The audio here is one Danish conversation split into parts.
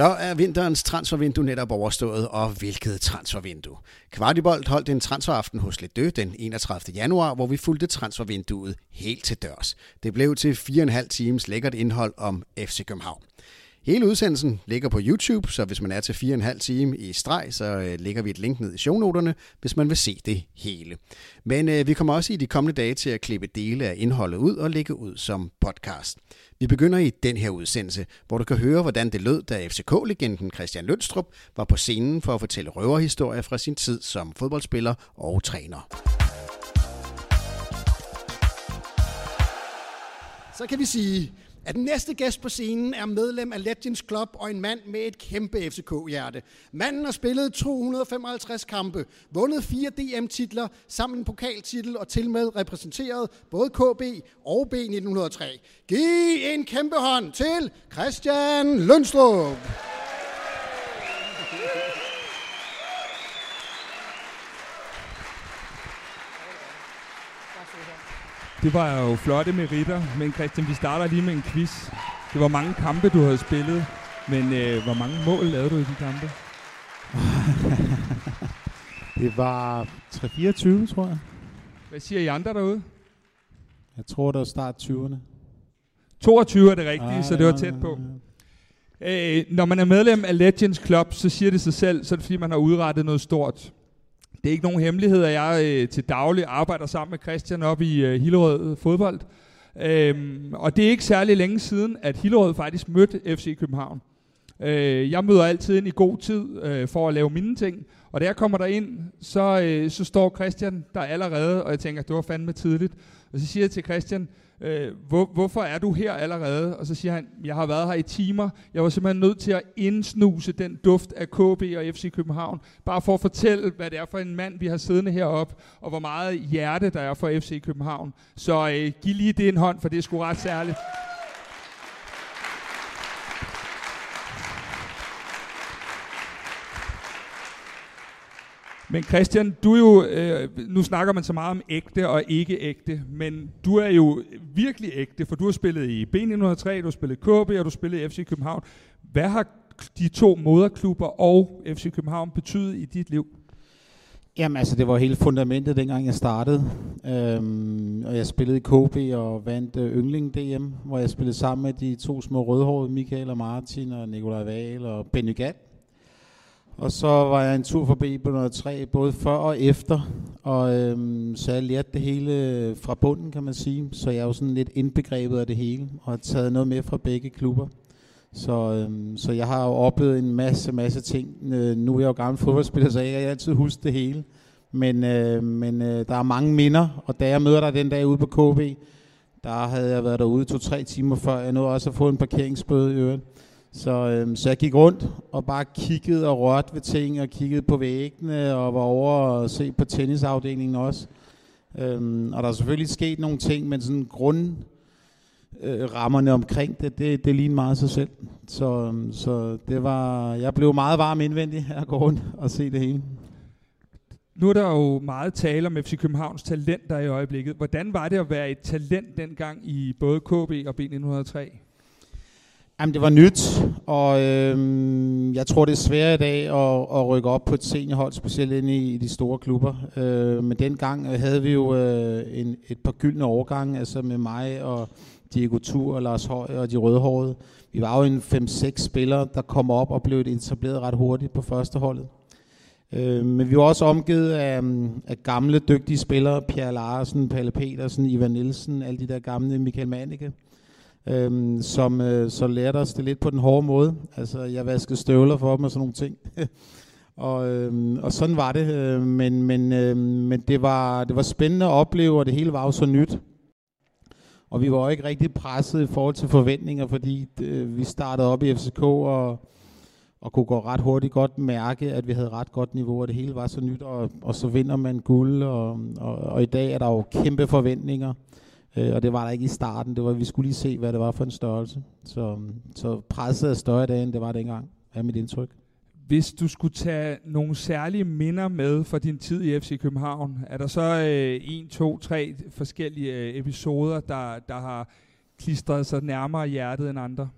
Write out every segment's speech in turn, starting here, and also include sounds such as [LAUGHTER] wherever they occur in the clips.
Så er vinterens transfervindue netop overstået, og hvilket transfervindue. Kvartibolt holdt en transferaften hos Ledø den 31. januar, hvor vi fulgte transfervinduet helt til dørs. Det blev til 4,5 times lækkert indhold om FC København. Hele udsendelsen ligger på YouTube, så hvis man er til 4,5 time i streg, så øh, lægger vi et link ned i shownoterne, hvis man vil se det hele. Men øh, vi kommer også i de kommende dage til at klippe dele af indholdet ud og lægge ud som podcast. Vi begynder i den her udsendelse, hvor du kan høre, hvordan det lød, da FCK-legenden Christian Lønstrup var på scenen for at fortælle røverhistorier fra sin tid som fodboldspiller og træner. Så kan vi sige, at den næste gæst på scenen er medlem af Legends Club og en mand med et kæmpe FCK-hjerte. Manden har spillet 255 kampe, vundet fire DM-titler, samt en pokaltitel og til med repræsenteret både KB og B1903. Giv en kæmpe hånd til Christian Lønstrup. [LAUGHS] Det var jo flotte meritter, men Christian, vi starter lige med en quiz. Det var mange kampe, du havde spillet, men øh, hvor mange mål lavede du i de kampe? [LAUGHS] det var 3-24, tror jeg. Hvad siger I andre derude? Jeg tror, det var start 20'erne. 22 er det rigtige, ah, så det var tæt på. Øh, når man er medlem af Legends Club, så siger det sig selv, så er det fordi, man har udrettet noget stort. Det er ikke nogen hemmelighed, at jeg øh, til daglig arbejder sammen med Christian op i øh, Hillerød øh, Fodbold. Øhm, og det er ikke særlig længe siden, at Hillerød faktisk mødte FC København. Øh, jeg møder altid ind i god tid øh, for at lave mine ting. Og da jeg kommer derind, så, øh, så står Christian der allerede, og jeg tænker, det var fandme tidligt. Og så siger jeg til Christian, øh, hvor, hvorfor er du her allerede? Og så siger han, jeg har været her i timer. Jeg var simpelthen nødt til at indsnuse den duft af KB og FC København, bare for at fortælle, hvad det er for en mand, vi har siddende heroppe, og hvor meget hjerte der er for FC København. Så øh, giv lige det en hånd, for det er sgu ret særligt. Men Christian, du er jo, øh, nu snakker man så meget om ægte og ikke ægte, men du er jo virkelig ægte, for du har spillet i B903, du har spillet KB, og du har spillet i FC København. Hvad har de to moderklubber og FC København betydet i dit liv? Jamen altså, det var hele fundamentet, dengang jeg startede. Øhm, og jeg spillede i KB og vandt øh, Yngling DM, hvor jeg spillede sammen med de to små rødhårede, Michael og Martin og Nikolaj Wahl og Benny Gant og så var jeg en tur forbi på noget træ, både før og efter. Og øhm, så jeg lærte det hele fra bunden, kan man sige. Så jeg er jo sådan lidt indbegrebet af det hele, og har taget noget med fra begge klubber. Så, øhm, så jeg har jo oplevet en masse, masse ting. Øh, nu er jeg jo gammel fodboldspiller, så jeg kan altid huske det hele. Men, øh, men øh, der er mange minder, og da jeg møder dig den dag ude på KB, der havde jeg været derude to-tre timer før. Jeg nåede også at få en parkeringsbøde i øvrigt. Så, øhm, så jeg gik rundt og bare kiggede og rørte ved ting, og kiggede på væggene, og var over og se på tennisafdelingen også. Øhm, og der er selvfølgelig sket nogle ting, men sådan grund øh, rammerne omkring det, det, det ligner meget sig selv. Så, øhm, så det var, jeg blev meget varm indvendig at gå rundt og se det hele. Nu er der jo meget tale om FC Københavns talenter i øjeblikket. Hvordan var det at være et talent dengang i både KB og B903? Jamen, det var nyt, og øhm, jeg tror, det er svært i dag at, at rykke op på et seniorhold, specielt ind i, i de store klubber. Øh, men dengang havde vi jo øh, en, et par gyldne overgange, altså med mig og Diego Tur og Lars Høj og de rødhårede. Vi var jo en 5-6 spillere, der kom op og blev etableret ret hurtigt på første holdet. Øh, men vi var også omgivet af, af gamle, dygtige spillere, Pierre Larsen, Palle Petersen, Ivan Nielsen, alle de der gamle, Michael Manneke øhm, som øh, så lærte os det lidt på den hårde måde. Altså, jeg vaskede støvler for dem og sådan nogle ting. [LAUGHS] og, øhm, og sådan var det, øh, men, men, øh, men det, var, det var spændende at opleve, og det hele var jo så nyt. Og vi var ikke rigtig presset i forhold til forventninger, fordi øh, vi startede op i FCK og, og kunne gå ret hurtigt godt mærke, at vi havde ret godt niveau, og det hele var så nyt, og, og så vinder man guld, og, og, og i dag er der jo kæmpe forventninger. Øh, og det var der ikke i starten. Det var, vi skulle lige se, hvad det var for en størrelse. Så, så presset er større i dag, end det var dengang, er mit indtryk. Hvis du skulle tage nogle særlige minder med fra din tid i FC København, er der så øh, en, to, tre forskellige øh, episoder, der, der har klistret sig nærmere hjertet end andre?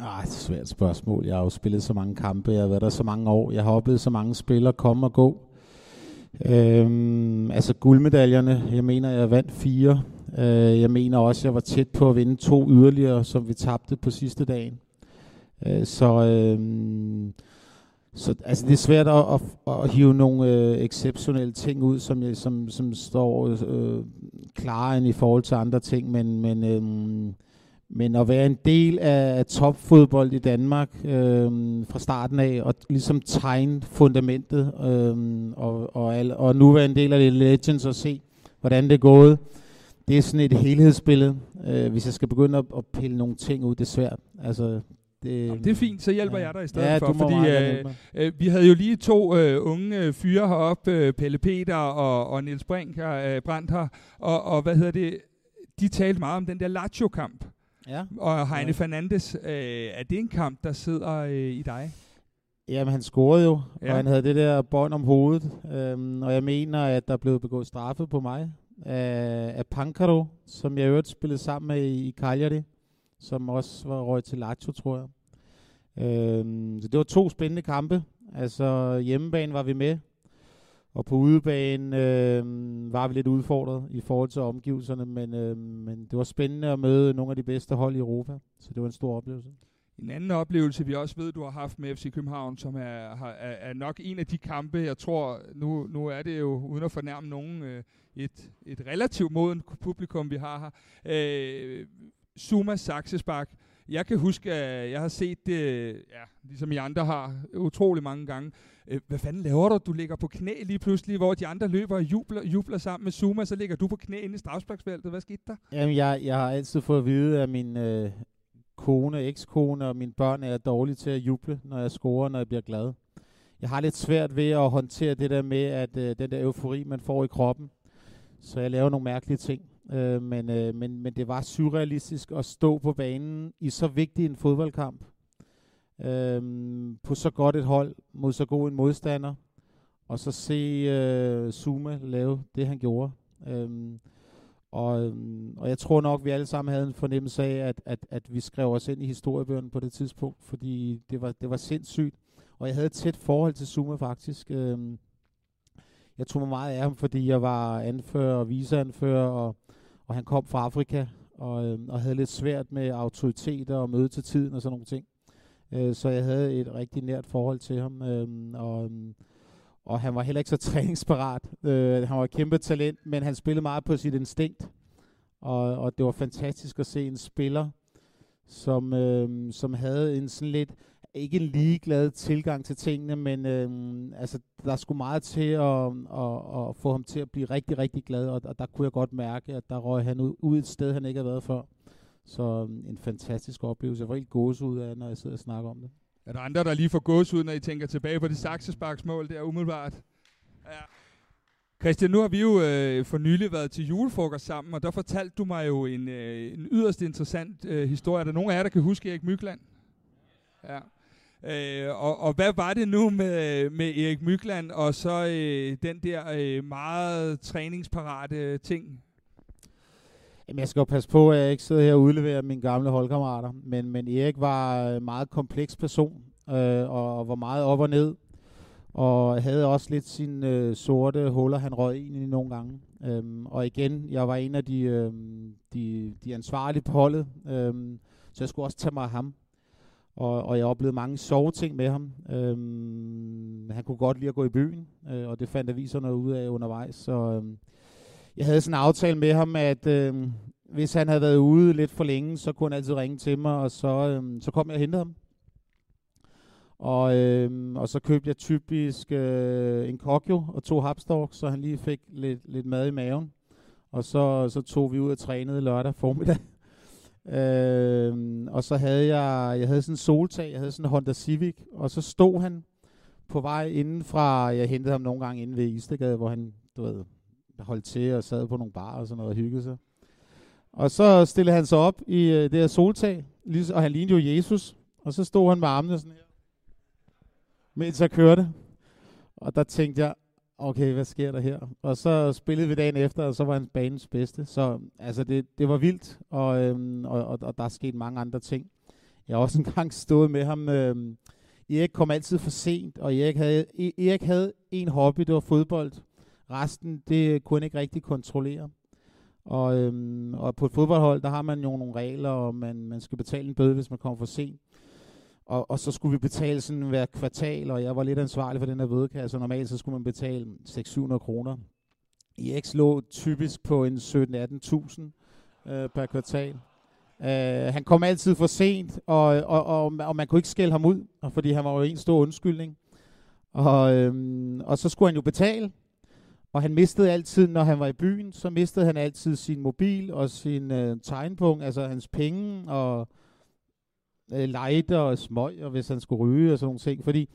Ah, det er et svært spørgsmål. Jeg har jo spillet så mange kampe, jeg har været der så mange år. Jeg har oplevet så mange spillere komme og gå. Øhm, altså guldmedaljerne, jeg mener, jeg vandt fire. Øh, jeg mener også, jeg var tæt på at vinde to yderligere, som vi tabte på sidste dagen. Øh, så øh, så altså, det er svært at, at, at hive nogle øh, exceptionelle ting ud, som, jeg, som, som står øh, klar i forhold til andre ting, men, men, øh, men at være en del af topfodbold i Danmark øh, fra starten af, og ligesom tegne fundamentet, øh, og, og, al, og nu være en del af Legends og se, hvordan det er gået, det er sådan et helhedsbillede. Øh, hvis jeg skal begynde at, at pille nogle ting ud, det er svært. Altså, det, Jamen, det er fint, så hjælper ja. jeg dig i stedet ja, for. Du må fordi øh, øh, vi havde jo lige to øh, unge øh, fyre heroppe, øh, Pelle Peter og, og Niels Brink her, øh, Brandt her, og, og hvad hedder det, de talte meget om den der Lazio-kamp. Ja. Og Heine ja. Fernandes, øh, er det en kamp, der sidder øh, i dig? Jamen, han scorede jo, ja. og han havde det der bånd om hovedet. Øhm, og jeg mener, at der blev begået straffe på mig af, af Pancaro, som jeg øvrigt spillede sammen med i, i Cagliari som også var røg til Lazio, tror jeg. Øhm, så det var to spændende kampe. Altså hjemmebane var vi med, og på udebane øh, var vi lidt udfordret i forhold til omgivelserne, men, øh, men det var spændende at møde nogle af de bedste hold i Europa, så det var en stor oplevelse. En anden oplevelse, vi også ved, du har haft med FC København, som er, er, er nok en af de kampe, jeg tror, nu, nu er det jo, uden at fornærme nogen, øh, et, et relativt moden publikum, vi har her. Øh, Zuma Saxespark. Jeg kan huske, at jeg har set det, ja, ligesom I andre har, utrolig mange gange. Øh, hvad fanden laver du? Du ligger på knæ lige pludselig, hvor de andre løber og jubler, jubler sammen med Zuma, så ligger du på knæ inde i strafsparksfeltet. Hvad skete der? Jamen, jeg, jeg har altid fået at vide, af min øh, kone, ekskone og mine børn er dårlige til at juble, når jeg scorer, når jeg bliver glad. Jeg har lidt svært ved at håndtere det der med, at øh, den der eufori, man får i kroppen. Så jeg laver nogle mærkelige ting. Øh, men, øh, men, men det var surrealistisk at stå på banen i så vigtig en fodboldkamp. Øh, på så godt et hold mod så god en modstander. Og så se øh, Zuma lave det, han gjorde. Øh, og, øhm, og jeg tror nok, vi alle sammen havde en fornemmelse af, at, at, at vi skrev os ind i historiebøgerne på det tidspunkt, fordi det var, det var sindssygt. Og jeg havde et tæt forhold til Zuma faktisk. Øh, jeg tog mig meget af ham, fordi jeg var anfører og viseanfører, og og han kom fra Afrika, og, øhm, og havde lidt svært med autoriteter og møde til tiden og sådan nogle ting. Øh, så jeg havde et rigtig nært forhold til ham, øh, og, øhm, og han var heller ikke så [LAUGHS] træningsparat. Øh, han var et kæmpe talent, men han spillede meget på sit instinkt, og, og det var fantastisk at se en spiller, som, øh, som havde en sådan lidt ikke en ligeglad tilgang til tingene, men øh, altså, der skulle meget til at, at, at få ham til at blive rigtig, rigtig glad, og, og der kunne jeg godt mærke, at der røg han ud, ud et sted, han ikke havde været før. Så øh, en fantastisk oplevelse. Jeg var helt gås ud af, når jeg sidder og snakker om det. Er der andre, der lige får gås ud, når I tænker tilbage på det saksesparksmål der umiddelbart? Ja. Christian, nu har vi jo øh, for nylig været til julefrokost sammen, og der fortalte du mig jo en, øh, en yderst interessant øh, historie. Er der nogen af jer, der kan huske Erik Mykland? Ja. Øh, og, og hvad var det nu med, med Erik Mykland og så øh, den der øh, meget træningsparate ting? Jamen, jeg skal jo passe på, at jeg ikke sidder her og udleverer mine gamle holdkammerater, men, men Erik var en meget kompleks person, øh, og, og var meget op og ned, og havde også lidt sine øh, sorte huller, han røg ind i nogle gange. Øhm, og igen, jeg var en af de, øh, de, de ansvarlige på holdet, øh, så jeg skulle også tage mig af ham og, og jeg oplevede mange sjove ting med ham. Øhm, han kunne godt lide at gå i byen, øh, og det fandt aviserne ud af undervejs. Så øhm, jeg havde sådan en aftale med ham, at øh, hvis han havde været ude lidt for længe, så kunne han altid ringe til mig, og så, øh, så kom jeg og hentede ham. Og, øh, og så købte jeg typisk øh, en kokjo og to hapstork, så han lige fik lidt, lidt mad i maven. Og så, så tog vi ud og trænede lørdag formiddag. [LAUGHS] Øh, og så havde jeg, jeg havde sådan en soltag, jeg havde sådan en Honda Civic, og så stod han på vej inden fra, jeg hentede ham nogle gange inde ved Istegade, hvor han, du ved, holdt til og sad på nogle bar og sådan noget og hyggede sig. Og så stillede han sig op i øh, det her soltag, og han lignede jo Jesus, og så stod han med armene sådan her. mens jeg kørte. Og der tænkte jeg, okay, hvad sker der her? Og så spillede vi dagen efter, og så var han banens bedste. Så altså, det, det var vildt, og, øhm, og, og, og der er sket mange andre ting. Jeg har også [LAUGHS] engang stået med ham. Øhm, Erik kom altid for sent, og Erik havde, e-, Erik havde en hobby, det var fodbold. Resten, det kunne han ikke rigtig kontrollere. Og, øhm, og på et fodboldhold, der har man jo nogle regler, og man, man skal betale en bøde, hvis man kommer for sent. Og, og så skulle vi betale sådan hver kvartal, og jeg var lidt ansvarlig for den her bødekasse, normalt så skulle man betale 600-700 kroner. EX lå typisk på en 17-18.000 øh, per kvartal. Øh, han kom altid for sent, og, og, og, og man kunne ikke skælde ham ud, fordi han var jo en stor undskyldning. Og, øhm, og så skulle han jo betale, og han mistede altid, når han var i byen, så mistede han altid sin mobil og sin øh, tegnpunkt, altså hans penge og øh, lighter og smøg, og hvis han skulle ryge og sådan nogle ting. Fordi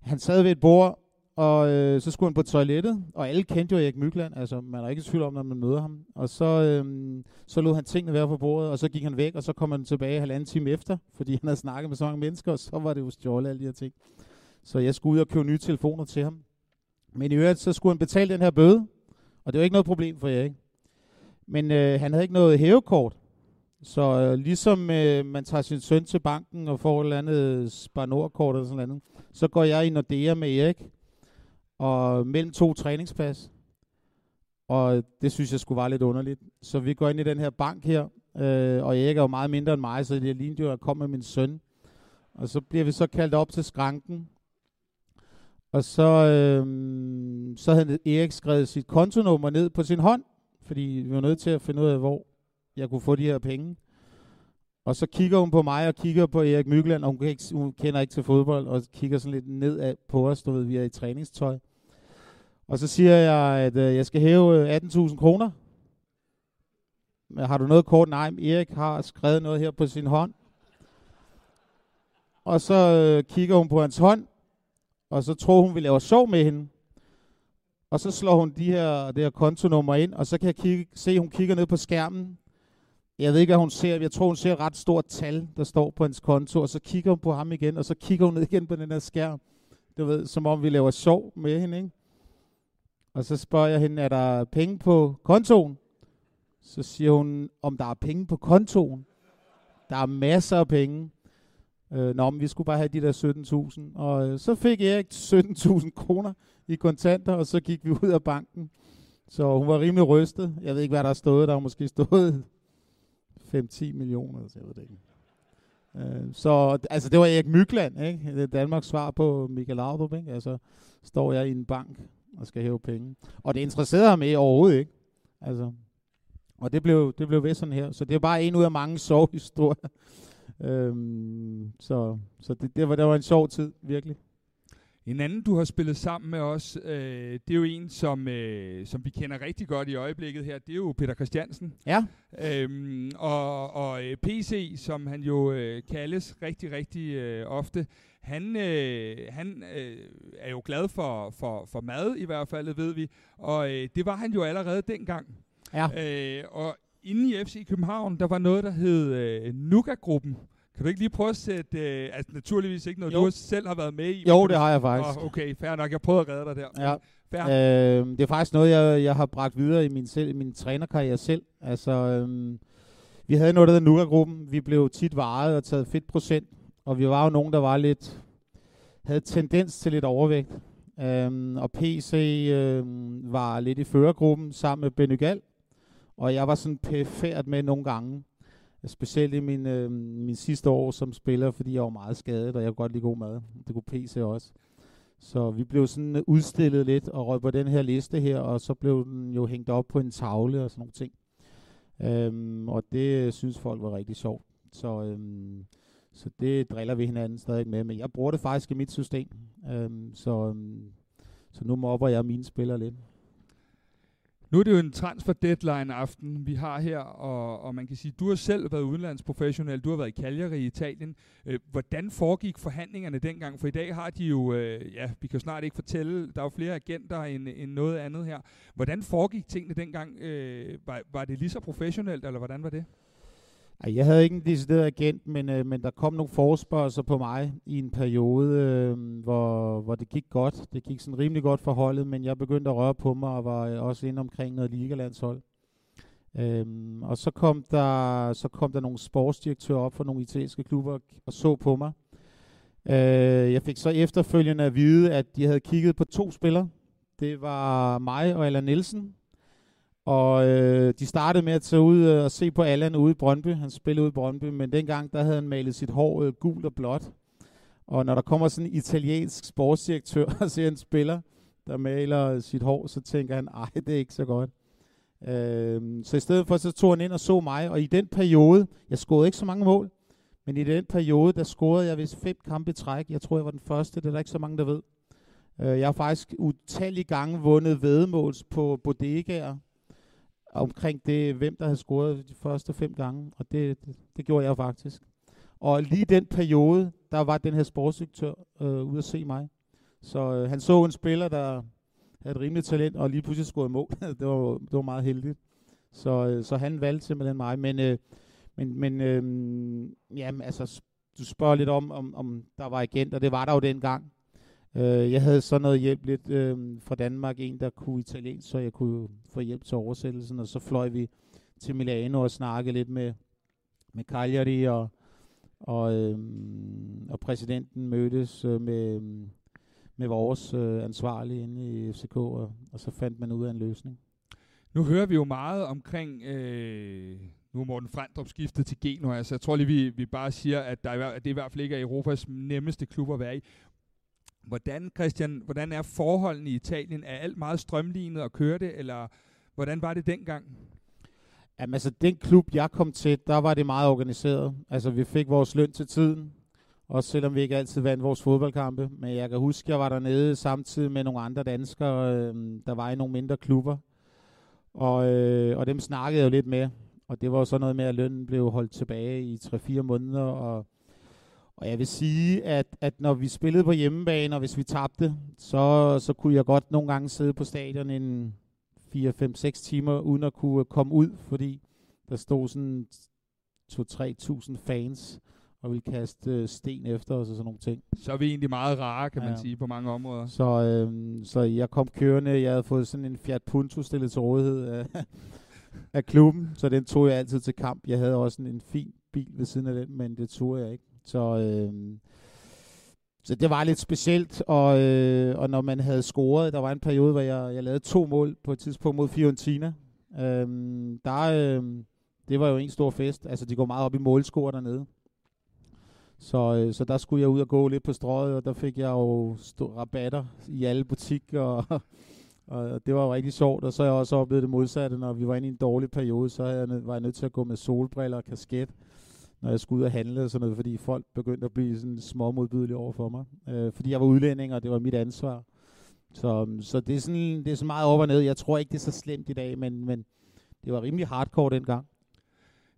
han sad ved et bord, og øh, så skulle han på toilettet, og alle kendte jo Erik Mykland, altså man er ikke i tvivl om, når man møder ham. Og så, øh, så lod han tingene være på bordet, og så gik han væk, og så kom han tilbage halvanden time efter, fordi han havde snakket med så mange mennesker, og så var det jo stjålet alle de her ting. Så jeg skulle ud og købe nye telefoner til ham. Men i øvrigt, så skulle han betale den her bøde, og det var ikke noget problem for Erik. Men øh, han havde ikke noget hævekort. Så øh, ligesom øh, man tager sin søn til banken og får et eller andet sparnordkort eller sådan noget, så går jeg i Nordea med Erik, og mellem to træningspas. Og det synes jeg skulle være lidt underligt. Så vi går ind i den her bank her, øh, og Erik er jo meget mindre end mig, så det lignede jo, at jeg kom med min søn. Og så bliver vi så kaldt op til skranken, og så, øh, så havde Erik skrevet sit kontonummer ned på sin hånd, fordi vi var nødt til at finde ud af, hvor jeg kunne få de her penge. Og så kigger hun på mig og kigger på Erik Mygland, og hun, kan ikke, hun kender ikke til fodbold, og kigger sådan lidt ned på os, du ved, vi er i træningstøj. Og så siger jeg, at øh, jeg skal hæve øh, 18.000 kroner. Men har du noget kort? Nej, Erik har skrevet noget her på sin hånd. Og så øh, kigger hun på hans hånd, og så tror hun, vi laver sjov med hende. Og så slår hun de her, det her kontonummer ind, og så kan jeg kigge, se, hun kigger ned på skærmen. Jeg ved ikke, hvad hun ser. Jeg tror, hun ser et ret stort tal, der står på hendes konto, og så kigger hun på ham igen, og så kigger hun ned igen på den her skærm. Du ved, som om vi laver sjov med hende, ikke? Og så spørger jeg hende, er der penge på kontoen? Så siger hun, om der er penge på kontoen. Der er masser af penge. Øh, nå, men vi skulle bare have de der 17.000. Og øh, så fik Erik 17.000 kroner i kontanter, og så gik vi ud af banken. Så hun var rimelig rystet. Jeg ved ikke, hvad der er stået. Der har måske stået 5-10 millioner, så jeg ved det ikke. Øh, så altså, det var Erik Mykland, ikke? Det er Danmarks svar på Michael Laudrup, ikke? Altså, står jeg i en bank og skal hæve penge. Og det interesserede ham ikke overhovedet ikke. Altså, og det blev, det blev ved sådan her. Så det er bare en ud af mange sovhistorier, Øhm, så så det, det, var, det var en sjov tid, virkelig. En anden, du har spillet sammen med os, øh, det er jo en, som, øh, som vi kender rigtig godt i øjeblikket her. Det er jo Peter Christiansen. Ja. Øhm, og og øh, PC, som han jo øh, kaldes rigtig, rigtig øh, ofte. Han, øh, han øh, er jo glad for, for, for mad, i hvert fald, ved vi. Og øh, det var han jo allerede dengang. Ja. Øh, og inde i FC København, der var noget, der hed øh, Nuka-gruppen. Kan du ikke lige prøve at sætte, øh, altså naturligvis ikke noget, jo. du selv har været med i? Jo, det har jeg faktisk. Oh, okay, fair nok. Jeg prøvede at redde dig der. Ja. Fair. Øh, det er faktisk noget, jeg, jeg har bragt videre i min, selv, min trænerkarriere selv. Altså, øh, vi havde noget, der hedder Nuka-gruppen. Vi blev tit varet og taget fedt procent. Og vi var jo nogen, der var lidt, havde tendens til lidt overvægt. Øh, og PC øh, var lidt i førergruppen sammen med Benygal. Og jeg var sådan pæfærd med nogle gange. Specielt i min, øh, min sidste år som spiller, fordi jeg var meget skadet, og jeg kunne godt lide god mad. Det kunne PC også. Så vi blev sådan udstillet lidt og røg på den her liste her, og så blev den jo hængt op på en tavle og sådan nogle ting. Øhm, og det øh, synes folk var rigtig sjovt. Så, øhm, så det driller vi hinanden stadig med. Men jeg bruger det faktisk i mit system. Øhm, så, øhm, så nu mobber jeg mine spillere lidt. Nu er det jo en transfer deadline aften, vi har her, og, og man kan sige, du har selv været udenlandsprofessionel, du har været i Cagliari i Italien. Øh, hvordan foregik forhandlingerne dengang? For i dag har de jo, øh, ja, vi kan jo snart ikke fortælle, der er jo flere agenter end, end noget andet her. Hvordan foregik tingene dengang? Øh, var, var det lige så professionelt, eller hvordan var det? Jeg havde ikke en decideret agent, men, øh, men der kom nogle forespørgelser på mig i en periode, øh, hvor, hvor det gik godt. Det gik sådan rimelig godt for holdet, men jeg begyndte at røre på mig og var øh, også inde omkring noget ligalandshold. Øhm, og så kom, der, så kom der nogle sportsdirektører op fra nogle italienske klubber og så på mig. Øh, jeg fik så efterfølgende at vide, at de havde kigget på to spillere. Det var mig og Allan Nielsen, og øh, de startede med at tage ud øh, og se på Allan ude i Brøndby. Han spillede ude i Brøndby, men dengang der havde han malet sit hår øh, gult og blåt. Og når der kommer sådan en italiensk sportsdirektør [LAUGHS] og ser en spiller, der maler sit hår, så tænker han, ej, det er ikke så godt. Øh, så i stedet for, så tog han ind og så mig, og i den periode, jeg scorede ikke så mange mål, men i den periode, der scorede jeg vist fem kampe i træk. Jeg tror, jeg var den første, det er der ikke så mange, der ved. Øh, jeg har faktisk utallige gange vundet vedmåls på bodegaer, omkring det, hvem der havde scoret de første fem gange, og det, det, det gjorde jeg faktisk. Og lige den periode, der var den her sportsdirektør øh, ude at se mig. Så øh, han så en spiller, der havde et rimeligt talent, og lige pludselig scorede mål. [LAUGHS] det, var, det var meget heldigt. Så, øh, så han valgte simpelthen mig. Men, øh, men, men øh, jamen, altså, du spørger lidt om, om, om der var agenter. Det var der jo dengang. Øh, jeg havde så noget hjælp lidt øh, fra Danmark, en der kunne italiensk, så jeg kunne få hjælp til oversættelsen, og så fløj vi til Milano og snakkede lidt med, med Cagliari, og, og, øh, og præsidenten mødtes øh, med, med vores øh, ansvarlige inde i FCK, og, og så fandt man ud af en løsning. Nu hører vi jo meget omkring, øh, nu er Morten Frandrup skiftet til Genoa, så jeg tror lige, vi, vi bare siger, at, der er, at det i hvert fald ikke er Europas nemmeste klub at være i. Hvordan, Christian, hvordan er forholdene i Italien? Er alt meget strømlignet og kører det, eller hvordan var det dengang? Jamen altså, den klub, jeg kom til, der var det meget organiseret. Altså, vi fik vores løn til tiden, også selvom vi ikke altid vandt vores fodboldkampe. Men jeg kan huske, jeg var dernede samtidig med nogle andre danskere, øh, der var i nogle mindre klubber. Og, øh, og dem snakkede jeg jo lidt med. Og det var så noget med, at lønnen blev holdt tilbage i 3-4 måneder, og og jeg vil sige, at, at når vi spillede på hjemmebane, og hvis vi tabte, så, så kunne jeg godt nogle gange sidde på stadion en 4-5-6 timer, uden at kunne komme ud, fordi der stod sådan 2-3.000 fans, og ville kaste øh, sten efter os og sådan nogle ting. Så er vi egentlig meget rare, kan ja. man sige, på mange områder. Så, øh, så jeg kom kørende, jeg havde fået sådan en Fiat Punto stillet til rådighed af, [LAUGHS] af klubben, så den tog jeg altid til kamp. Jeg havde også en, en fin bil ved siden af den, men det tog jeg ikke. Så, øh, så det var lidt specielt, og, øh, og når man havde scoret, der var en periode, hvor jeg, jeg lavede to mål på et tidspunkt mod Fiorentina. Øh, der, øh, det var jo en stor fest. Altså, de går meget op i målscore dernede. Så, øh, så der skulle jeg ud og gå lidt på strøget, og der fik jeg jo rabatter i alle butikker, [LAUGHS] og, og det var jo rigtig sjovt. Og så er jeg også oplevet det modsatte, når vi var inde i en dårlig periode, så jeg, var jeg nødt til at gå med solbriller og kasket når jeg skulle ud og handle og sådan noget, fordi folk begyndte at blive sådan småmodbydelige over for mig. Øh, fordi jeg var udlænding, og det var mit ansvar. Så, øhm, så det, er sådan, det er så meget op og ned. Jeg tror ikke, det er så slemt i dag, men, men det var rimelig hardcore dengang.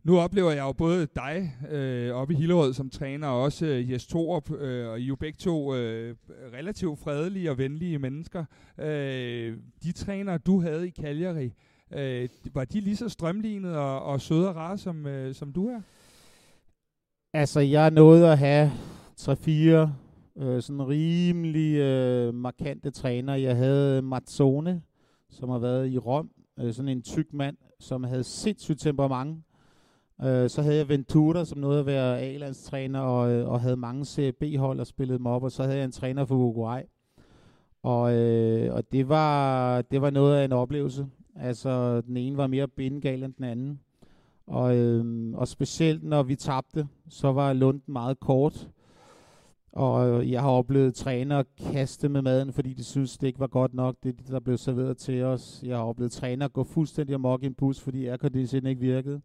Nu oplever jeg jo både dig øh, oppe i Hillerød som træner, og også øh, Jes Torup, øh, og I er jo begge to øh, relativt fredelige og venlige mennesker. Øh, de træner, du havde i Cagliari, øh, var de lige så strømlignede og, og søde og rare, som, øh, som du er? Altså, jeg nåede at have 3-4 øh, sådan rimelig øh, markante træner. Jeg havde Mazzone, som har været i Rom, øh, sådan en tyk mand, som havde sindssygt temperament. Øh, så havde jeg Ventura, som nåede at være A-landstræner, og, øh, og havde mange CB-hold og spillede dem op, og så havde jeg en træner for Uruguay. Og, øh, og det, var, det var noget af en oplevelse. Altså, den ene var mere bindegal end den anden. Og, øhm, og specielt når vi tabte, så var lunden meget kort. Og øh, jeg har oplevet træner kaste med maden, fordi de synes, det ikke var godt nok, det der blev serveret til os. Jeg har oplevet træner gå fuldstændig amok i en bus, fordi aircondition ikke virkede.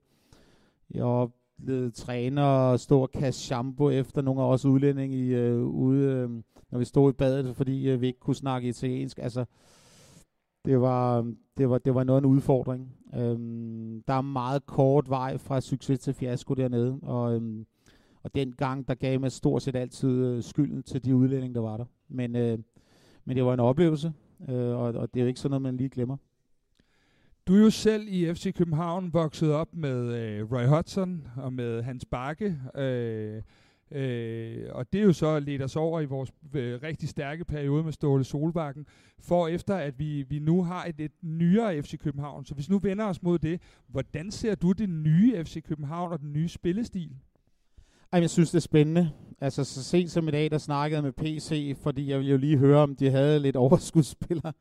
Jeg har oplevet træner stå og kaste shampoo efter nogle af os udlændinge i, øh, ude, øh, når vi stod i badet, fordi øh, vi ikke kunne snakke italiensk. Altså, det var, det var, det var noget af en udfordring. Øhm, der er meget kort vej fra succes til fiasko dernede, og, øhm, og den gang, der gav man stort set altid øh, skylden til de udlændinge, der var der. Men, øh, men det var en oplevelse, øh, og, og det er jo ikke sådan noget, man lige glemmer. Du er jo selv i FC København vokset op med øh, Roy Hodgson og med Hans Bakke. Øh, Øh, og det er jo så ledt os over i vores øh, rigtig stærke periode med Ståle Solbakken, for efter at vi, vi nu har et lidt nyere FC København. Så hvis nu vender os mod det, hvordan ser du det nye FC København og den nye spillestil? Ej, jeg synes, det er spændende. Altså, så sent som i dag, der snakkede jeg med PC, fordi jeg ville jo lige høre, om de havde lidt [LAUGHS] overskudsspillere,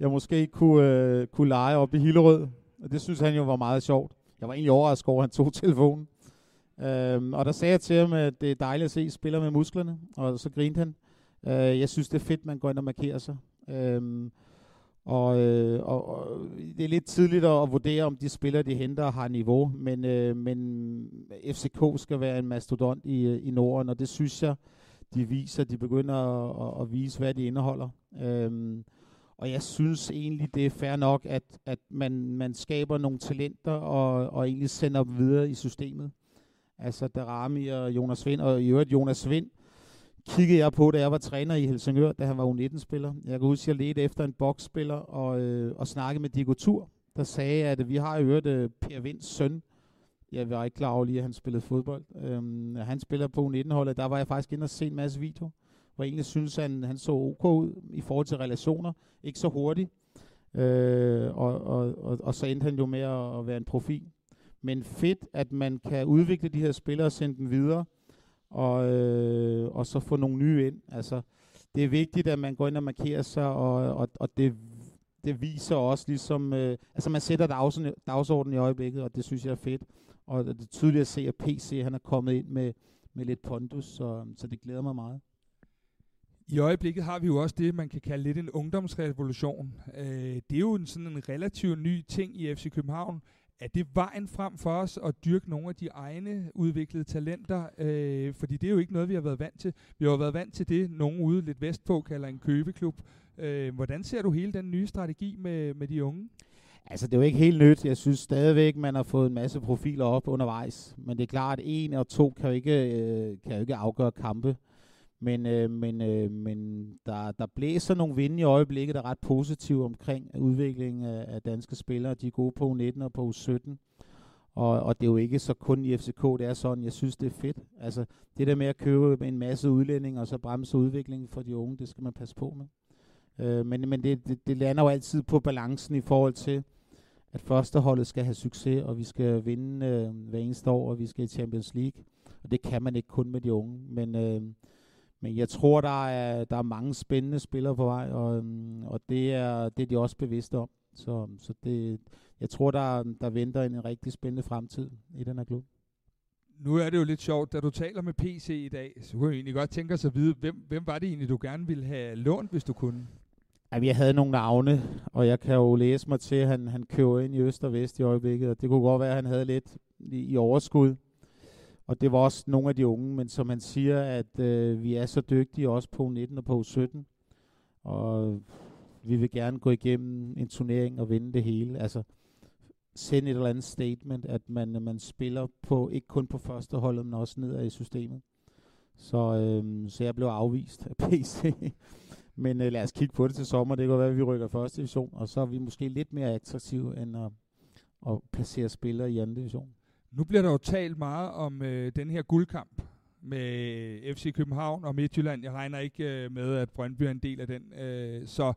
jeg måske kunne, øh, kunne lege op i Hillerød. Og det synes han jo var meget sjovt. Jeg var egentlig overrasket over, at han tog telefonen. Øhm, og der sagde jeg til ham, at det er dejligt at se spiller med musklerne, og så grinte han. Øh, jeg synes, det er fedt, man går ind og markerer sig. Øhm, og, øh, og, og det er lidt tidligt at, at vurdere, om de spillere, de henter, har niveau, men, øh, men FCK skal være en mastodont i, i Norden, og det synes jeg, de viser. De begynder at, at vise, hvad de indeholder. Øhm, og jeg synes egentlig, det er fair nok, at, at man, man skaber nogle talenter og, og egentlig sender dem videre i systemet. Altså Darami og Jonas Svind, og i øvrigt Jonas Svind kiggede jeg på, da jeg var træner i Helsingør, da han var U19-spiller. Jeg kan huske, at jeg ledte efter en boksspiller og, øh, og snakkede med Diego Tur, der sagde, at vi har i øvrigt øh, Per Vinds søn. Jeg var ikke klar over lige, at han spillede fodbold. Øhm, han spiller på U19-holdet. Der var jeg faktisk inde og se en masse video, hvor jeg egentlig synes, at han, han så ok ud i forhold til relationer. Ikke så hurtigt. Øh, og, og, og, og så endte han jo med at, at være en profil. Men fedt, at man kan udvikle de her spillere og sende dem videre, og, øh, og så få nogle nye ind. Altså, det er vigtigt, at man går ind og markerer sig, og, og, og det, det viser også ligesom, øh, altså man sætter dagsordenen, dagsordenen i øjeblikket, og det synes jeg er fedt. Og det er tydeligt at se, at PC han er kommet ind med, med lidt pondus, så, så det glæder mig meget. I øjeblikket har vi jo også det, man kan kalde lidt en ungdomsrevolution. Øh, det er jo en, sådan en relativt ny ting i FC København, er det vejen frem for os at dyrke nogle af de egne udviklede talenter? Øh, fordi det er jo ikke noget, vi har været vant til. Vi har jo været vant til det, nogen ude lidt vestpå kalder en købeklub. Øh, hvordan ser du hele den nye strategi med, med de unge? Altså, det er jo ikke helt nyt. Jeg synes stadigvæk, man har fået en masse profiler op undervejs. Men det er klart, at en og to kan jo ikke, øh, kan jo ikke afgøre kampe. Men, øh, men, øh, men der, der blæser nogle vinde i øjeblikket, der er ret positive omkring udviklingen af, af danske spillere. De er gode på U19 og på U17. Og, og det er jo ikke så kun i FCK, det er sådan, jeg synes, det er fedt. Altså, det der med at købe en masse udlændinge og så bremse udviklingen for de unge, det skal man passe på med. Øh, men men det, det, det lander jo altid på balancen i forhold til, at førsteholdet skal have succes, og vi skal vinde øh, hver eneste år, og vi skal i Champions League. Og det kan man ikke kun med de unge. Men, øh, men jeg tror, der er, der er mange spændende spillere på vej, og, øhm, og det, er, det er de også bevidste om. Så, så det, jeg tror, der, der venter en rigtig spændende fremtid i den her klub. Nu er det jo lidt sjovt, da du taler med PC i dag, så kunne jeg egentlig godt tænke os at vide, hvem, hvem var det egentlig, du gerne ville have lånt, hvis du kunne? Jamen, jeg havde nogle navne, og jeg kan jo læse mig til, at han, han kører ind i øst og vest i øjeblikket, og det kunne godt være, at han havde lidt i, i overskud. Og det var også nogle af de unge, men som han siger, at øh, vi er så dygtige også på 19 og på 17. Og vi vil gerne gå igennem en turnering og vinde det hele. Altså sende et eller andet statement, at man, man spiller på ikke kun på første holdet, men også nedad i systemet. Så, øh, så jeg blev afvist af [LAUGHS] PC. men øh, lad os kigge på det til sommer. Det kan være, at vi rykker første division, og så er vi måske lidt mere attraktive end at, at placere spillere i anden division. Nu bliver der jo talt meget om øh, den her guldkamp med FC København og Midtjylland. Jeg regner ikke øh, med, at Brøndby er en del af den. Øh, så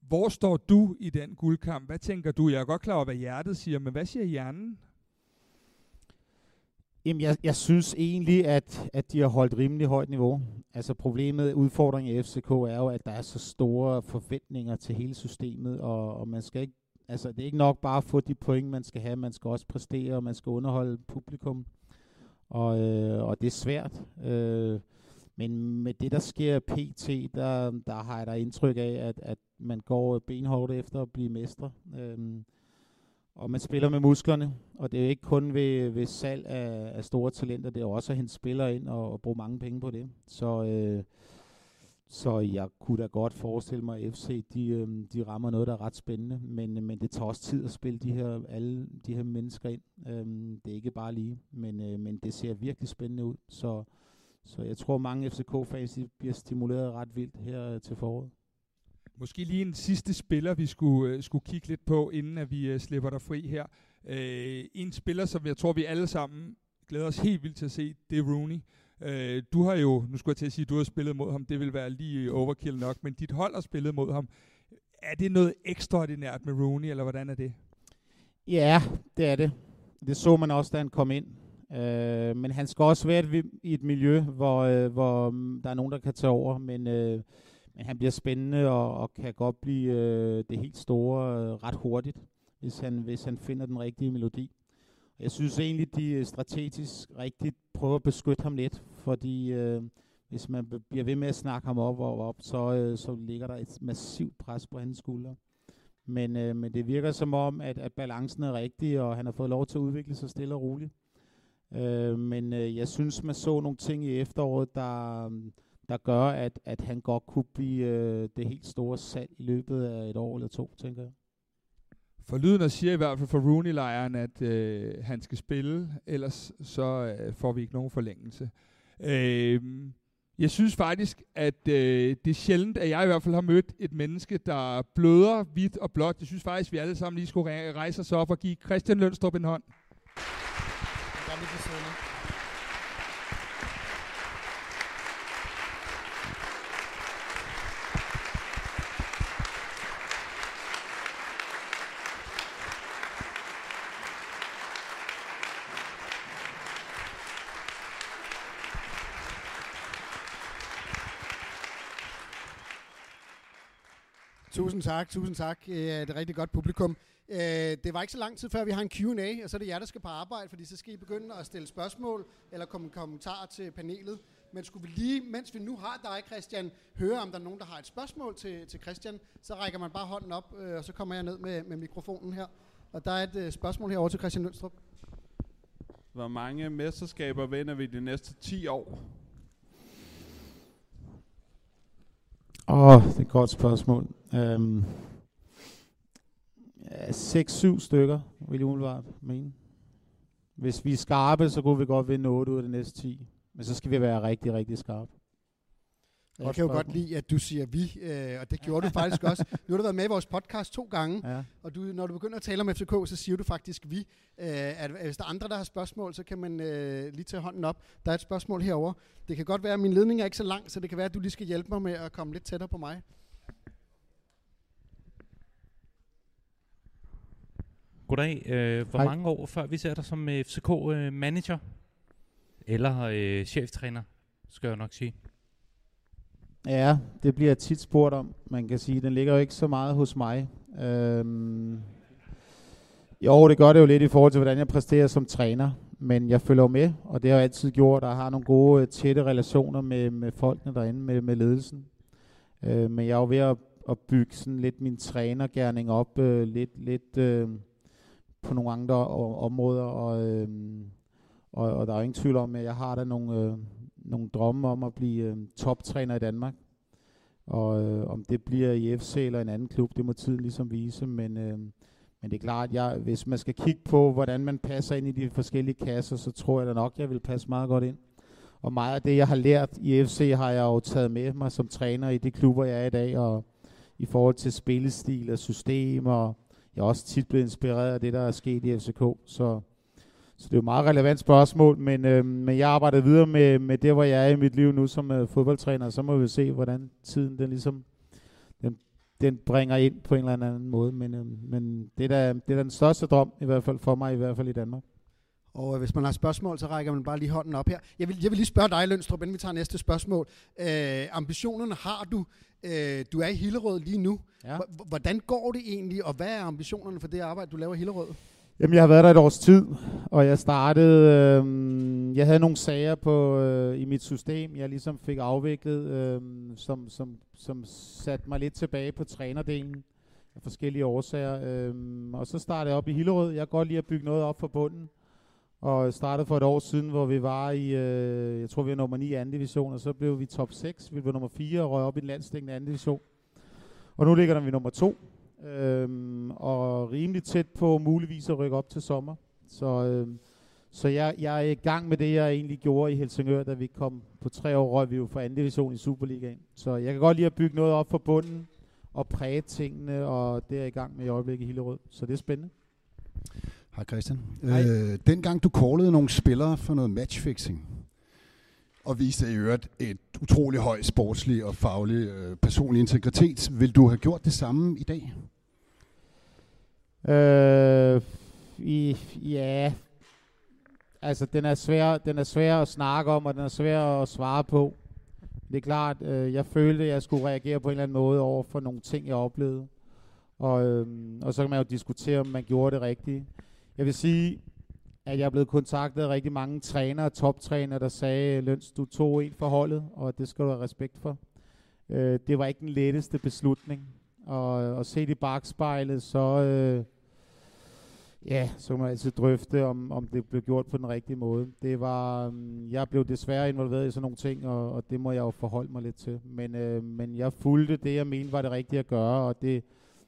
hvor står du i den guldkamp? Hvad tænker du? Jeg er godt klar over, hvad hjertet siger, men hvad siger hjernen? Jamen, jeg, jeg synes egentlig, at, at de har holdt rimelig højt niveau. Altså problemet, udfordringen i FCK er jo, at der er så store forventninger til hele systemet, og, og man skal ikke Altså, det er ikke nok bare at få de point, man skal have. Man skal også præstere, og man skal underholde publikum. Og, øh, og det er svært. Øh, men med det, der sker PT, der, der har jeg da indtryk af, at, at man går benhårdt efter at blive mestre. Øh, og man spiller med musklerne, og det er jo ikke kun ved, ved salg af, af store talenter, det er også at hente spillere ind og, og bruge mange penge på det. Så øh, så jeg kunne da godt forestille mig, at FC de, øh, de rammer noget, der er ret spændende, men, øh, men det tager også tid at spille de her, alle de her mennesker ind. Øhm, det er ikke bare lige, men, øh, men det ser virkelig spændende ud. Så, så jeg tror, mange FCK-fans bliver stimuleret ret vildt her øh, til foråret. Måske lige en sidste spiller, vi skulle, skulle kigge lidt på, inden at vi øh, slipper dig fri her. Øh, en spiller, som jeg tror, vi alle sammen glæder os helt vildt til at se, det er Rooney. Øh, du har jo, nu skulle jeg til at sige, du har spillet mod ham, det vil være lige overkill nok, men dit hold har spillet mod ham. Er det noget ekstraordinært med Rooney, eller hvordan er det? Ja, det er det. Det så man også, da han kom ind. Øh, men han skal også være i et miljø, hvor, øh, hvor mm, der er nogen, der kan tage over. Men, øh, men han bliver spændende og, og kan godt blive øh, det helt store øh, ret hurtigt, hvis han, hvis han finder den rigtige melodi. Jeg synes egentlig, de øh, strategisk rigtigt prøver at beskytte ham lidt, fordi øh, hvis man bliver ved med at snakke ham op og op, så, øh, så ligger der et massivt pres på hans skuldre. Men, øh, men det virker som om, at, at balancen er rigtig, og han har fået lov til at udvikle sig stille og roligt. Øh, men øh, jeg synes, man så nogle ting i efteråret, der, øh, der gør, at, at han godt kunne blive øh, det helt store salg i løbet af et år eller to, tænker jeg. For lyden siger i hvert fald for Rooney-lejren, at øh, han skal spille, ellers så øh, får vi ikke nogen forlængelse. Øh, jeg synes faktisk, at øh, det er sjældent, at jeg i hvert fald har mødt et menneske, der bløder hvidt og blåt. Jeg synes faktisk, at vi alle sammen lige skulle rejse os op og give Christian Lønstrup en hånd. Tusind tak, tusind tak. Det er et rigtig godt publikum. Øh, det var ikke så lang tid før, vi har en Q&A, og så er det jer, der skal på arbejde, fordi så skal I begynde at stille spørgsmål eller komme kommentarer til panelet. Men skulle vi lige, mens vi nu har dig, Christian, høre, om der er nogen, der har et spørgsmål til, til Christian, så rækker man bare hånden op, øh, og så kommer jeg ned med, med mikrofonen her. Og der er et spørgsmål herover til Christian Lønstrup. Hvor mange mesterskaber vinder vi de næste 10 år? Åh, oh, det er et godt spørgsmål. Um, ja, 6-7 stykker, vil jeg umiddelbart mene. Hvis vi er skarpe, så kunne vi godt vinde 8 ud af de næste 10. Men så skal vi være rigtig, rigtig skarpe. Jeg kan jo godt lide, at du siger vi, øh, og det gjorde du faktisk også. Nu har du været med i vores podcast to gange, ja. og du, når du begynder at tale om FCK, så siger du faktisk vi. Øh, at hvis der er andre, der har spørgsmål, så kan man øh, lige tage hånden op. Der er et spørgsmål herover. Det kan godt være, at min ledning er ikke så lang, så det kan være, at du lige skal hjælpe mig med at komme lidt tættere på mig. Goddag. Øh, hvor Hej. mange år før vi ser dig som FCK-manager? Øh, Eller øh, cheftræner, skal jeg nok sige. Ja, det bliver tit spurgt om. Man kan sige, den ligger jo ikke så meget hos mig. Øhm, jo, det gør det jo lidt i forhold til, hvordan jeg præsterer som træner. Men jeg følger med, og det har jeg altid gjort, og har nogle gode, øh, tætte relationer med, med folkene derinde, med, med ledelsen. Øh, men jeg er jo ved at, at bygge sådan lidt min trænergærning op, øh, lidt, lidt øh, på nogle andre områder, og, øh, og, og der er ingen tvivl om, at jeg har der nogle, øh, nogle drømme om at blive øh, toptræner i Danmark. Og øh, om det bliver i FC eller en anden klub, det må tiden ligesom vise. Men, øh, men det er klart, at jeg, hvis man skal kigge på, hvordan man passer ind i de forskellige kasser, så tror jeg da nok, at jeg vil passe meget godt ind. Og meget af det, jeg har lært i FC, har jeg jo taget med mig som træner i de klubber, jeg er i dag. Og i forhold til spillestil og system, og jeg er også tit blevet inspireret af det, der er sket i FCK. Så så det er jo et meget relevant spørgsmål, men, øh, men jeg arbejder videre med, med det, hvor jeg er i mit liv nu som øh, fodboldtræner, så må vi se, hvordan tiden den ligesom den, den bringer ind på en eller anden måde. Men, øh, men det, er da, det er den største drøm, i hvert fald for mig, i hvert fald i Danmark. Og øh, hvis man har spørgsmål, så rækker man bare lige hånden op her. Jeg vil, jeg vil lige spørge dig, Lønstrup, inden vi tager næste spørgsmål. Øh, ambitionerne har du. Øh, du er i Hillerød lige nu. Ja. Hvordan går det egentlig, og hvad er ambitionerne for det arbejde, du laver i Hillerød? Jamen, jeg har været der et års tid, og jeg startede, øh, jeg havde nogle sager på øh, i mit system, jeg ligesom fik afviklet, øh, som, som, som satte mig lidt tilbage på trænerdelen af forskellige årsager. Øh, og så startede jeg op i Hillerød. Jeg kan godt lide at bygge noget op for bunden, og startede for et år siden, hvor vi var i, øh, jeg tror vi var nummer 9 i anden division, og så blev vi top 6, vi blev nummer 4 og røg op i den landstækkende anden division. Og nu ligger der vi nummer 2, øhm, og rimelig tæt på muligvis at rykke op til sommer. Så, øhm, så jeg, jeg er i gang med det, jeg egentlig gjorde i Helsingør, da vi kom på tre år, røg vi jo fra anden division i Superligaen. Så jeg kan godt lide at bygge noget op fra bunden, at præge tingene, og det er i gang med i øjeblikket i Hillerød. Så det er spændende. Hej Christian. Hej. Øh, dengang du callede nogle spillere for noget matchfixing, og viste i øvrigt et utrolig høj sportslig og faglig øh, personlig integritet, vil du have gjort det samme i dag? Øh, i, ja, altså den er, svær, den er svær at snakke om, og den er svær at svare på. Det er klart, øh, jeg følte, at jeg skulle reagere på en eller anden måde over for nogle ting, jeg oplevede. Og, øh, og så kan man jo diskutere, om man gjorde det rigtigt. Jeg vil sige, at jeg er blevet kontaktet af rigtig mange trænere, toptrænere, der sagde, Løns, du tog en for holdet, og det skal du have respekt for. Øh, det var ikke den letteste beslutning. Og, og set i bagspejlet, så, øh, ja, så kan man altid drøfte, om, om det blev gjort på den rigtige måde. Det var, øh, jeg blev desværre involveret i sådan nogle ting, og, og det må jeg jo forholde mig lidt til. Men, øh, men jeg fulgte det, jeg mente var det rigtige at gøre, og det,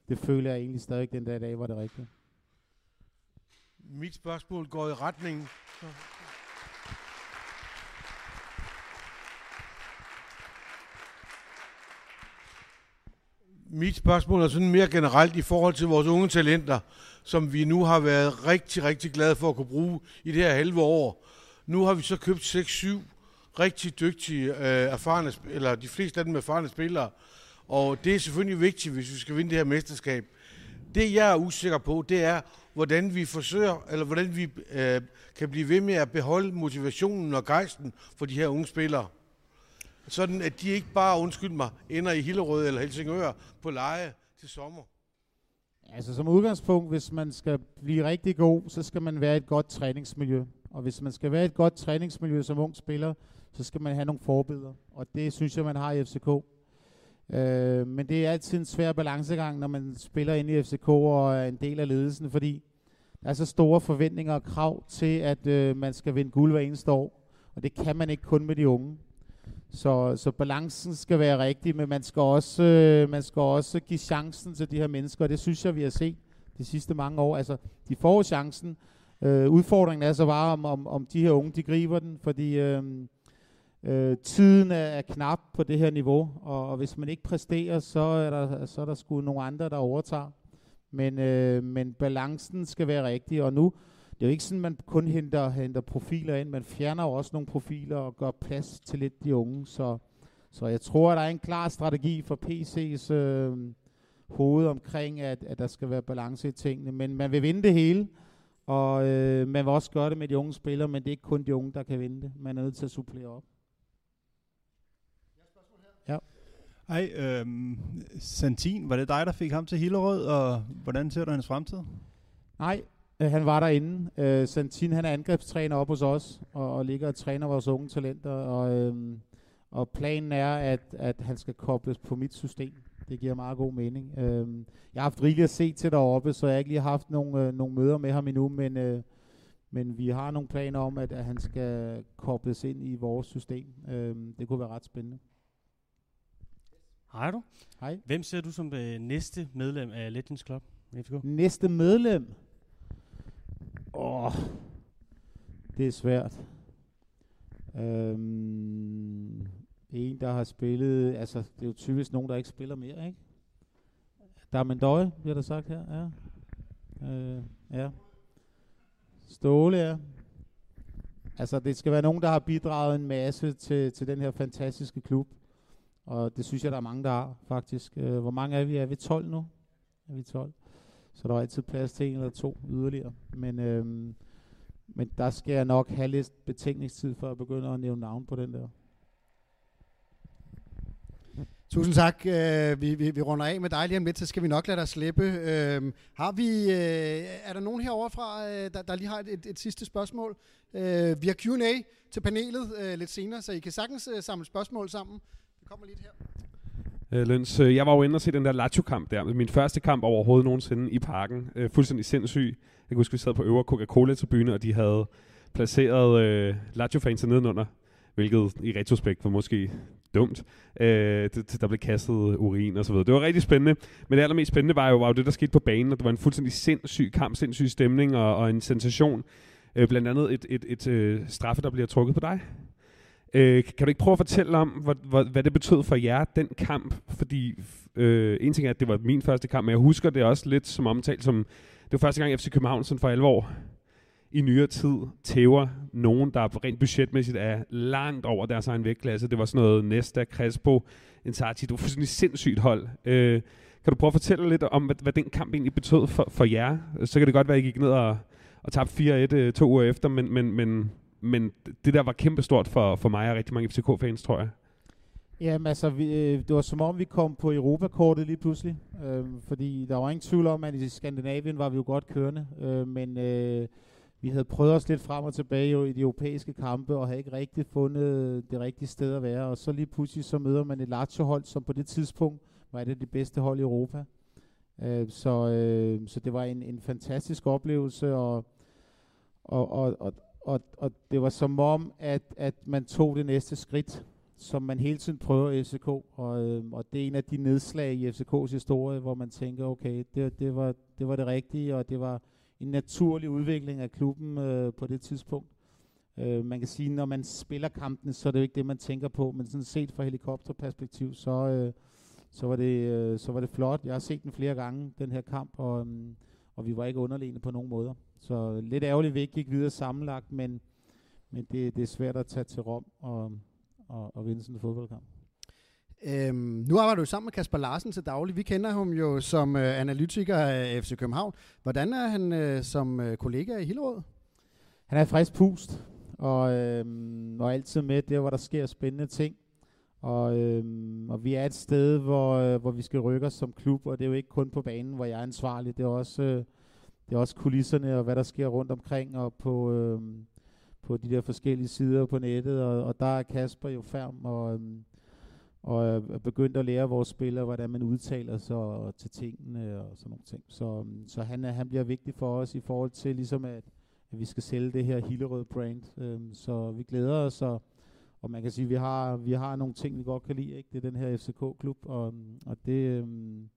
det føler jeg egentlig stadig den dag i dag var det rigtige. Mit spørgsmål går i retning... Mit spørgsmål er sådan mere generelt i forhold til vores unge talenter, som vi nu har været rigtig, rigtig glade for at kunne bruge i det her halve år. Nu har vi så købt 6-7 rigtig dygtige, øh, erfarne, eller de fleste af dem erfarne spillere, og det er selvfølgelig vigtigt, hvis vi skal vinde det her mesterskab. Det jeg er usikker på, det er, hvordan vi forsøger, eller hvordan vi øh, kan blive ved med at beholde motivationen og gejsten for de her unge spillere. Sådan at de ikke bare, undskyld mig, ender i Hillerød eller Helsingør på leje til sommer. Altså som udgangspunkt, hvis man skal blive rigtig god, så skal man være i et godt træningsmiljø. Og hvis man skal være i et godt træningsmiljø som ung spiller, så skal man have nogle forbilleder. Og det synes jeg, man har i FCK. Øh, men det er altid en svær balancegang, når man spiller ind i FCK og er en del af ledelsen, fordi der er så store forventninger og krav til, at øh, man skal vinde guld hver eneste år. Og det kan man ikke kun med de unge. Så, så balancen skal være rigtig, men man skal, også, øh, man skal også give chancen til de her mennesker, og det synes jeg, vi har set de sidste mange år. Altså, de får chancen. Øh, udfordringen er så bare, om, om, om de her unge, de griber den, fordi øh, øh, tiden er, er knap på det her niveau, og, og hvis man ikke præsterer, så er der, så er der sgu nogle andre, der overtager. Men, øh, men balancen skal være rigtig, og nu, det er jo ikke sådan, man kun henter, henter profiler ind, man fjerner jo også nogle profiler og gør plads til lidt de unge, så, så jeg tror, at der er en klar strategi for PC's øh, hoved omkring, at, at der skal være balance i tingene, men man vil vinde det hele, og øh, man vil også gøre det med de unge spillere, men det er ikke kun de unge, der kan vinde det. Man er nødt til at supplere op. Hej, øhm, Santin, var det dig, der fik ham til Hillerød, og hvordan ser du hans fremtid? Nej, øh, han var derinde. Øh, Santin, han er angrebstræner op hos os, og, og ligger og træner vores unge talenter, og, øh, og planen er, at, at han skal kobles på mit system. Det giver meget god mening. Øh, jeg har haft rigeligt at se til deroppe, så jeg har ikke lige haft nogle, øh, nogle møder med ham endnu, men, øh, men vi har nogle planer om, at, at han skal kobles ind i vores system. Øh, det kunne være ret spændende. Hej du. Hej. Hvem ser du som det næste medlem af Legends Club? FCK? Næste medlem? Åh, det er svært. Øhm, en, der har spillet, altså det er jo typisk nogen, der ikke spiller mere, ikke? Der er Mendøje, bliver der sagt her, ja. Øh, ja. Ståle, ja. Altså det skal være nogen, der har bidraget en masse til, til den her fantastiske klub. Og det synes jeg, der er mange, der har, faktisk. Øh, hvor mange er vi? Er vi 12 nu? Er vi 12? Så der er altid plads til en eller to yderligere. Men, øhm, men der skal jeg nok have lidt betænkningstid for at begynde at nævne navn på den der. Tusind tak. Øh, vi, vi, vi runder af med dig lige om lidt, så skal vi nok lade dig slippe. Øh, har vi, øh, er der nogen herovre fra, øh, der, der lige har et, et, et sidste spørgsmål? Øh, vi har Q&A til panelet øh, lidt senere, så I kan sagtens øh, samle spørgsmål sammen. Det kommer lidt her. Øh, Løns, øh, jeg var jo inde og se den der Lazio-kamp der. Min første kamp overhovedet nogensinde i parken. Øh, fuldstændig sindssyg. Jeg kan huske, vi sad på øvre Coca-Cola-tribune, og de havde placeret øh, Lazio-fans nedenunder, hvilket i retrospekt var måske dumt. Øh, det, der blev kastet urin og så videre. Det var rigtig spændende. Men det allermest spændende var jo, var jo det, der skete på banen, og det var en fuldstændig sindssyg kamp, sindssyg stemning og, og en sensation. Øh, blandt andet et, et, et, et øh, straffe, der bliver trukket på dig. Øh, kan du ikke prøve at fortælle om, hvad, hvad, hvad det betød for jer, den kamp? Fordi Øh, en ting er, at det var min første kamp, men jeg husker det også lidt som omtalt som, det var første gang FC København sådan for alvor i nyere tid tæver nogen, der rent budgetmæssigt er langt over deres egen vægtklasse. Det var sådan noget Nesta, Crespo, Insati. Det var fuldstændig sindssygt hold. Øh, kan du prøve at fortælle lidt om, hvad, hvad den kamp egentlig betød for, for jer? Så kan det godt være, at I gik ned og, og tabte 4-1 øh, to uger efter, men, men, men, men det der var kæmpestort for, for mig og rigtig mange FCK-fans, tror jeg. Jamen altså, vi, øh, det var som om vi kom på Europakortet lige pludselig. Øh, fordi der var ingen tvivl om, at i Skandinavien var vi jo godt kørende. Øh, men øh, vi havde prøvet os lidt frem og tilbage jo, i de europæiske kampe, og havde ikke rigtig fundet det rigtige sted at være. Og så lige pludselig så møder man et Lazio-hold, som på det tidspunkt var et af de bedste hold i Europa. Øh, så, øh, så det var en, en fantastisk oplevelse, og, og, og, og, og, og det var som om, at, at man tog det næste skridt, som man hele tiden prøver i FCK, og, øh, og det er en af de nedslag i FCKs historie, hvor man tænker, okay, det, det, var, det var det rigtige, og det var en naturlig udvikling af klubben øh, på det tidspunkt. Øh, man kan sige, når man spiller kampene, så er det jo ikke det, man tænker på, men sådan set fra helikopterperspektiv, så, øh, så, var det, øh, så var det flot. Jeg har set den flere gange, den her kamp, og, øh, og vi var ikke underlegne på nogen måder. Så lidt ærgerligt, vi ikke gik videre sammenlagt, men, men det, det er svært at tage til Rom og, og, og vinde sådan en fodboldkamp. Øhm, nu arbejder du sammen med Kasper Larsen til daglig. Vi kender ham jo som øh, analytiker af FC København. Hvordan er han øh, som øh, kollega i Hillerød? Han er frisk pust, og, øhm, og altid med der, hvor der sker spændende ting. Og, øhm, og vi er et sted, hvor, øh, hvor vi skal rykke os som klub, og det er jo ikke kun på banen, hvor jeg er ansvarlig. Det er også, øh, det er også kulisserne og hvad der sker rundt omkring, og på, øh, på de der forskellige sider på nettet. Og, og der er Kasper jo færm, og, øh, og er begyndt at lære vores spillere, hvordan man udtaler sig til tingene og sådan nogle ting. Så, øhm, så han, er, han bliver vigtig for os i forhold til ligesom at, at vi skal sælge det her Hillerød brand. Øh, så vi glæder os, og, og man kan sige, at vi har, vi har nogle ting, vi godt kan lide. Ikke? Det er den her FCK-klub, og, og det, øhm,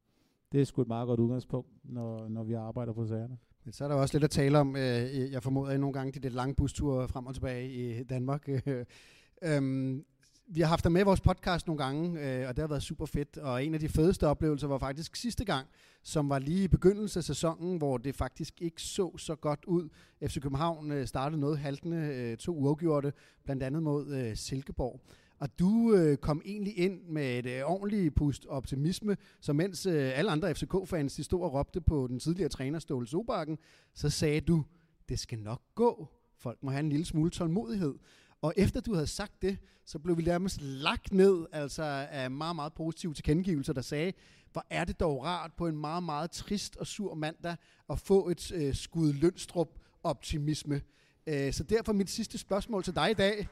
det er sgu et meget godt udgangspunkt, når, når vi arbejder på sagerne. Men så er der også lidt at tale om. Øh, jeg formoder at nogle gange de lidt lange busture frem og tilbage i Danmark. [LAUGHS] øhm, vi har haft dig med i vores podcast nogle gange, øh, og det har været super fedt. Og en af de fedeste oplevelser var faktisk sidste gang, som var lige i begyndelsen af sæsonen, hvor det faktisk ikke så så godt ud. FC København øh, startede noget haltende, øh, to uafgjorte, blandt andet mod øh, Silkeborg. Og du øh, kom egentlig ind med et øh, ordentligt pust optimisme, så mens øh, alle andre FCK-fans de stod og råbte på den tidligere træner Ståle Sobakken, så sagde du, det skal nok gå. Folk må have en lille smule tålmodighed. Og efter du havde sagt det, så blev vi nærmest lagt ned altså af meget, meget positive tilkendegivelser, der sagde, hvor er det dog rart på en meget, meget trist og sur mandag at få et øh, skud lønstrup optimisme. Øh, så derfor mit sidste spørgsmål til dig i dag,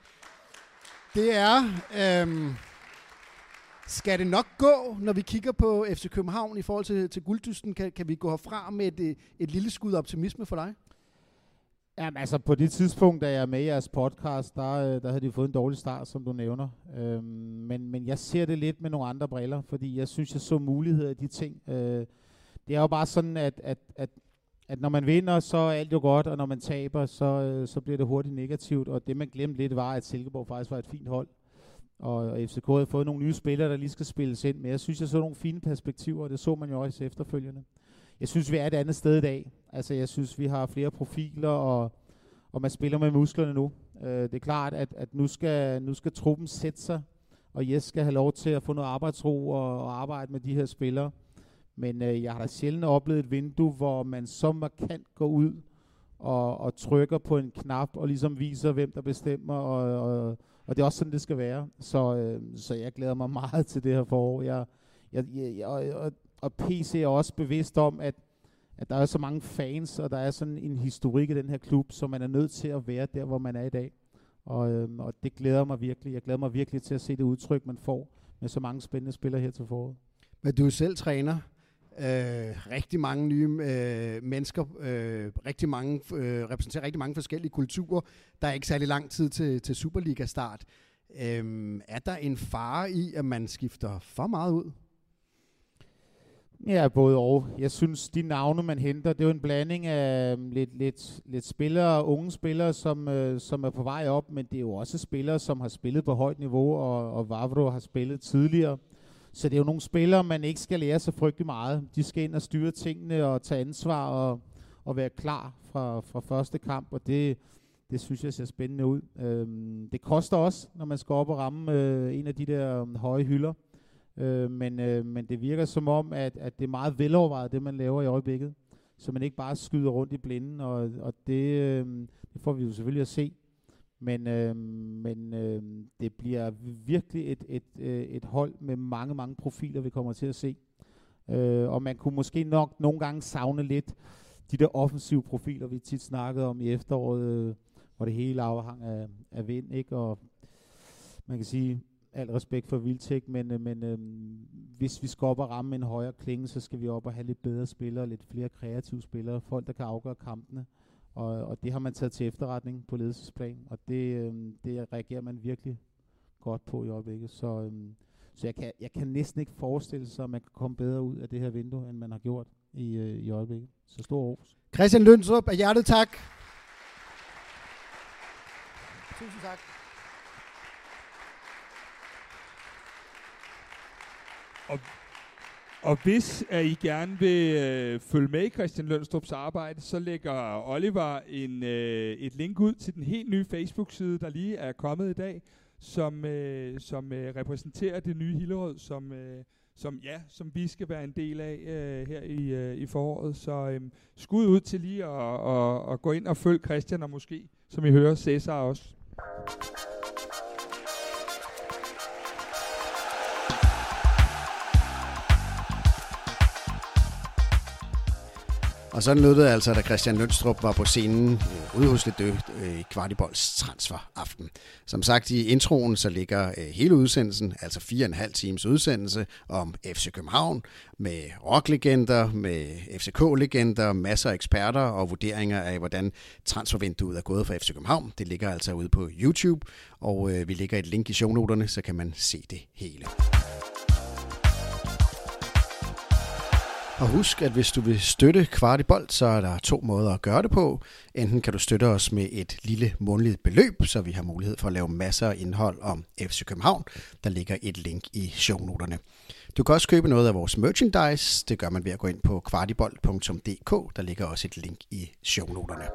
det er, øhm, skal det nok gå, når vi kigger på FC København i forhold til, til gulddysten? Kan, kan vi gå herfra med et, et lille skud optimisme for dig? Jamen altså, på det tidspunkt, da jeg er med i jeres podcast, der, øh, der havde de fået en dårlig start, som du nævner. Øhm, men, men jeg ser det lidt med nogle andre briller, fordi jeg synes, jeg så muligheder i de ting. Øh, det er jo bare sådan, at, at, at, at når man vinder, så er alt jo godt, og når man taber, så, øh, så bliver det hurtigt negativt. Og det, man glemte lidt, var, at Silkeborg faktisk var et fint hold. Og, og FCK havde fået nogle nye spillere, der lige skal spilles ind. Men jeg synes, jeg så nogle fine perspektiver, og det så man jo også efterfølgende jeg synes, vi er et andet sted i dag. Altså, jeg synes, vi har flere profiler, og, og man spiller med musklerne nu. Øh, det er klart, at, at nu, skal, nu skal truppen sætte sig, og Jes skal have lov til at få noget arbejdsro og, og arbejde med de her spillere. Men øh, jeg har da sjældent oplevet et vindue, hvor man så markant går ud og, og trykker på en knap og ligesom viser, hvem der bestemmer, og, og, og det er også sådan, det skal være. Så, øh, så jeg glæder mig [LAUGHS] meget til det her forår. Jeg, jeg, jeg, jeg, og, og PC er også bevidst om, at, at der er så mange fans, og der er sådan en historik i den her klub, så man er nødt til at være der, hvor man er i dag. Og, øhm, og det glæder mig virkelig. Jeg glæder mig virkelig til at se det udtryk, man får med så mange spændende spillere her til foråret. Men du er selv træner. Øh, rigtig mange nye øh, mennesker, øh, rigtig mange, øh, repræsenterer rigtig mange forskellige kulturer. Der er ikke særlig lang tid til, til Superliga-start. Øh, er der en fare i, at man skifter for meget ud? Ja, både og. Jeg synes, de navne, man henter, det er jo en blanding af øhm, lidt, lidt, lidt spillere, unge spillere, som, øh, som er på vej op, men det er jo også spillere, som har spillet på højt niveau, og, og Vavro har spillet tidligere. Så det er jo nogle spillere, man ikke skal lære så frygtelig meget. De skal ind og styre tingene og tage ansvar og, og være klar fra, fra første kamp, og det, det synes jeg ser spændende ud. Øhm, det koster også, når man skal op og ramme øh, en af de der øhm, høje hylder. Øh, men, øh, men det virker som om, at, at det er meget velovervejet, det man laver i øjeblikket. Så man ikke bare skyder rundt i blinden, og, og det, øh, det får vi jo selvfølgelig at se. Men, øh, men øh, det bliver virkelig et, et, øh, et hold med mange, mange profiler, vi kommer til at se. Øh, og man kunne måske nok nogle gange savne lidt de der offensive profiler, vi tit snakkede om i efteråret, øh, hvor det hele afhang af, af vind, ikke? Og man kan sige, al respekt for Vildtæk, men, øh, men øh, hvis vi skal op og ramme en højere klinge, så skal vi op og have lidt bedre spillere, lidt flere kreative spillere, folk, der kan afgøre kampene. Og, og det har man taget til efterretning på ledelsesplan, og det, øh, det reagerer man virkelig godt på i øjeblikket. Så, øh, så jeg, kan, jeg kan næsten ikke forestille sig, at man kan komme bedre ud af det her vindue, end man har gjort i, øh, i øjeblikket. Så stor ros. Christian Lønstrup, af hjertet tak. Tusind tak. Og, og hvis at I gerne vil øh, følge med i Christian Lønstrups arbejde, så lægger Oliver en, øh, et link ud til den helt nye Facebook-side, der lige er kommet i dag, som, øh, som øh, repræsenterer det nye Hillerød, som, øh, som, ja, som vi skal være en del af øh, her i, øh, i foråret. Så øh, skud ud til lige at, at, at gå ind og følge Christian, og måske, som I hører, Cæsar også. Og sådan lød det altså, da Christian Lønstrup var på scenen øh, ude hos Ledø øh, i Kvartibolds transferaften. Som sagt i introen, så ligger øh, hele udsendelsen, altså fire og en halv times udsendelse om FC København, med rocklegender, med FCK-legender, masser af eksperter og vurderinger af, hvordan transfervinduet er gået for FC København. Det ligger altså ude på YouTube, og øh, vi lægger et link i shownoterne, så kan man se det hele. Og husk, at hvis du vil støtte Kvartibolt, så er der to måder at gøre det på. Enten kan du støtte os med et lille månedligt beløb, så vi har mulighed for at lave masser af indhold om FC København. Der ligger et link i shownoterne. Du kan også købe noget af vores merchandise. Det gør man ved at gå ind på kvartibolt.dk. Der ligger også et link i shownoterne.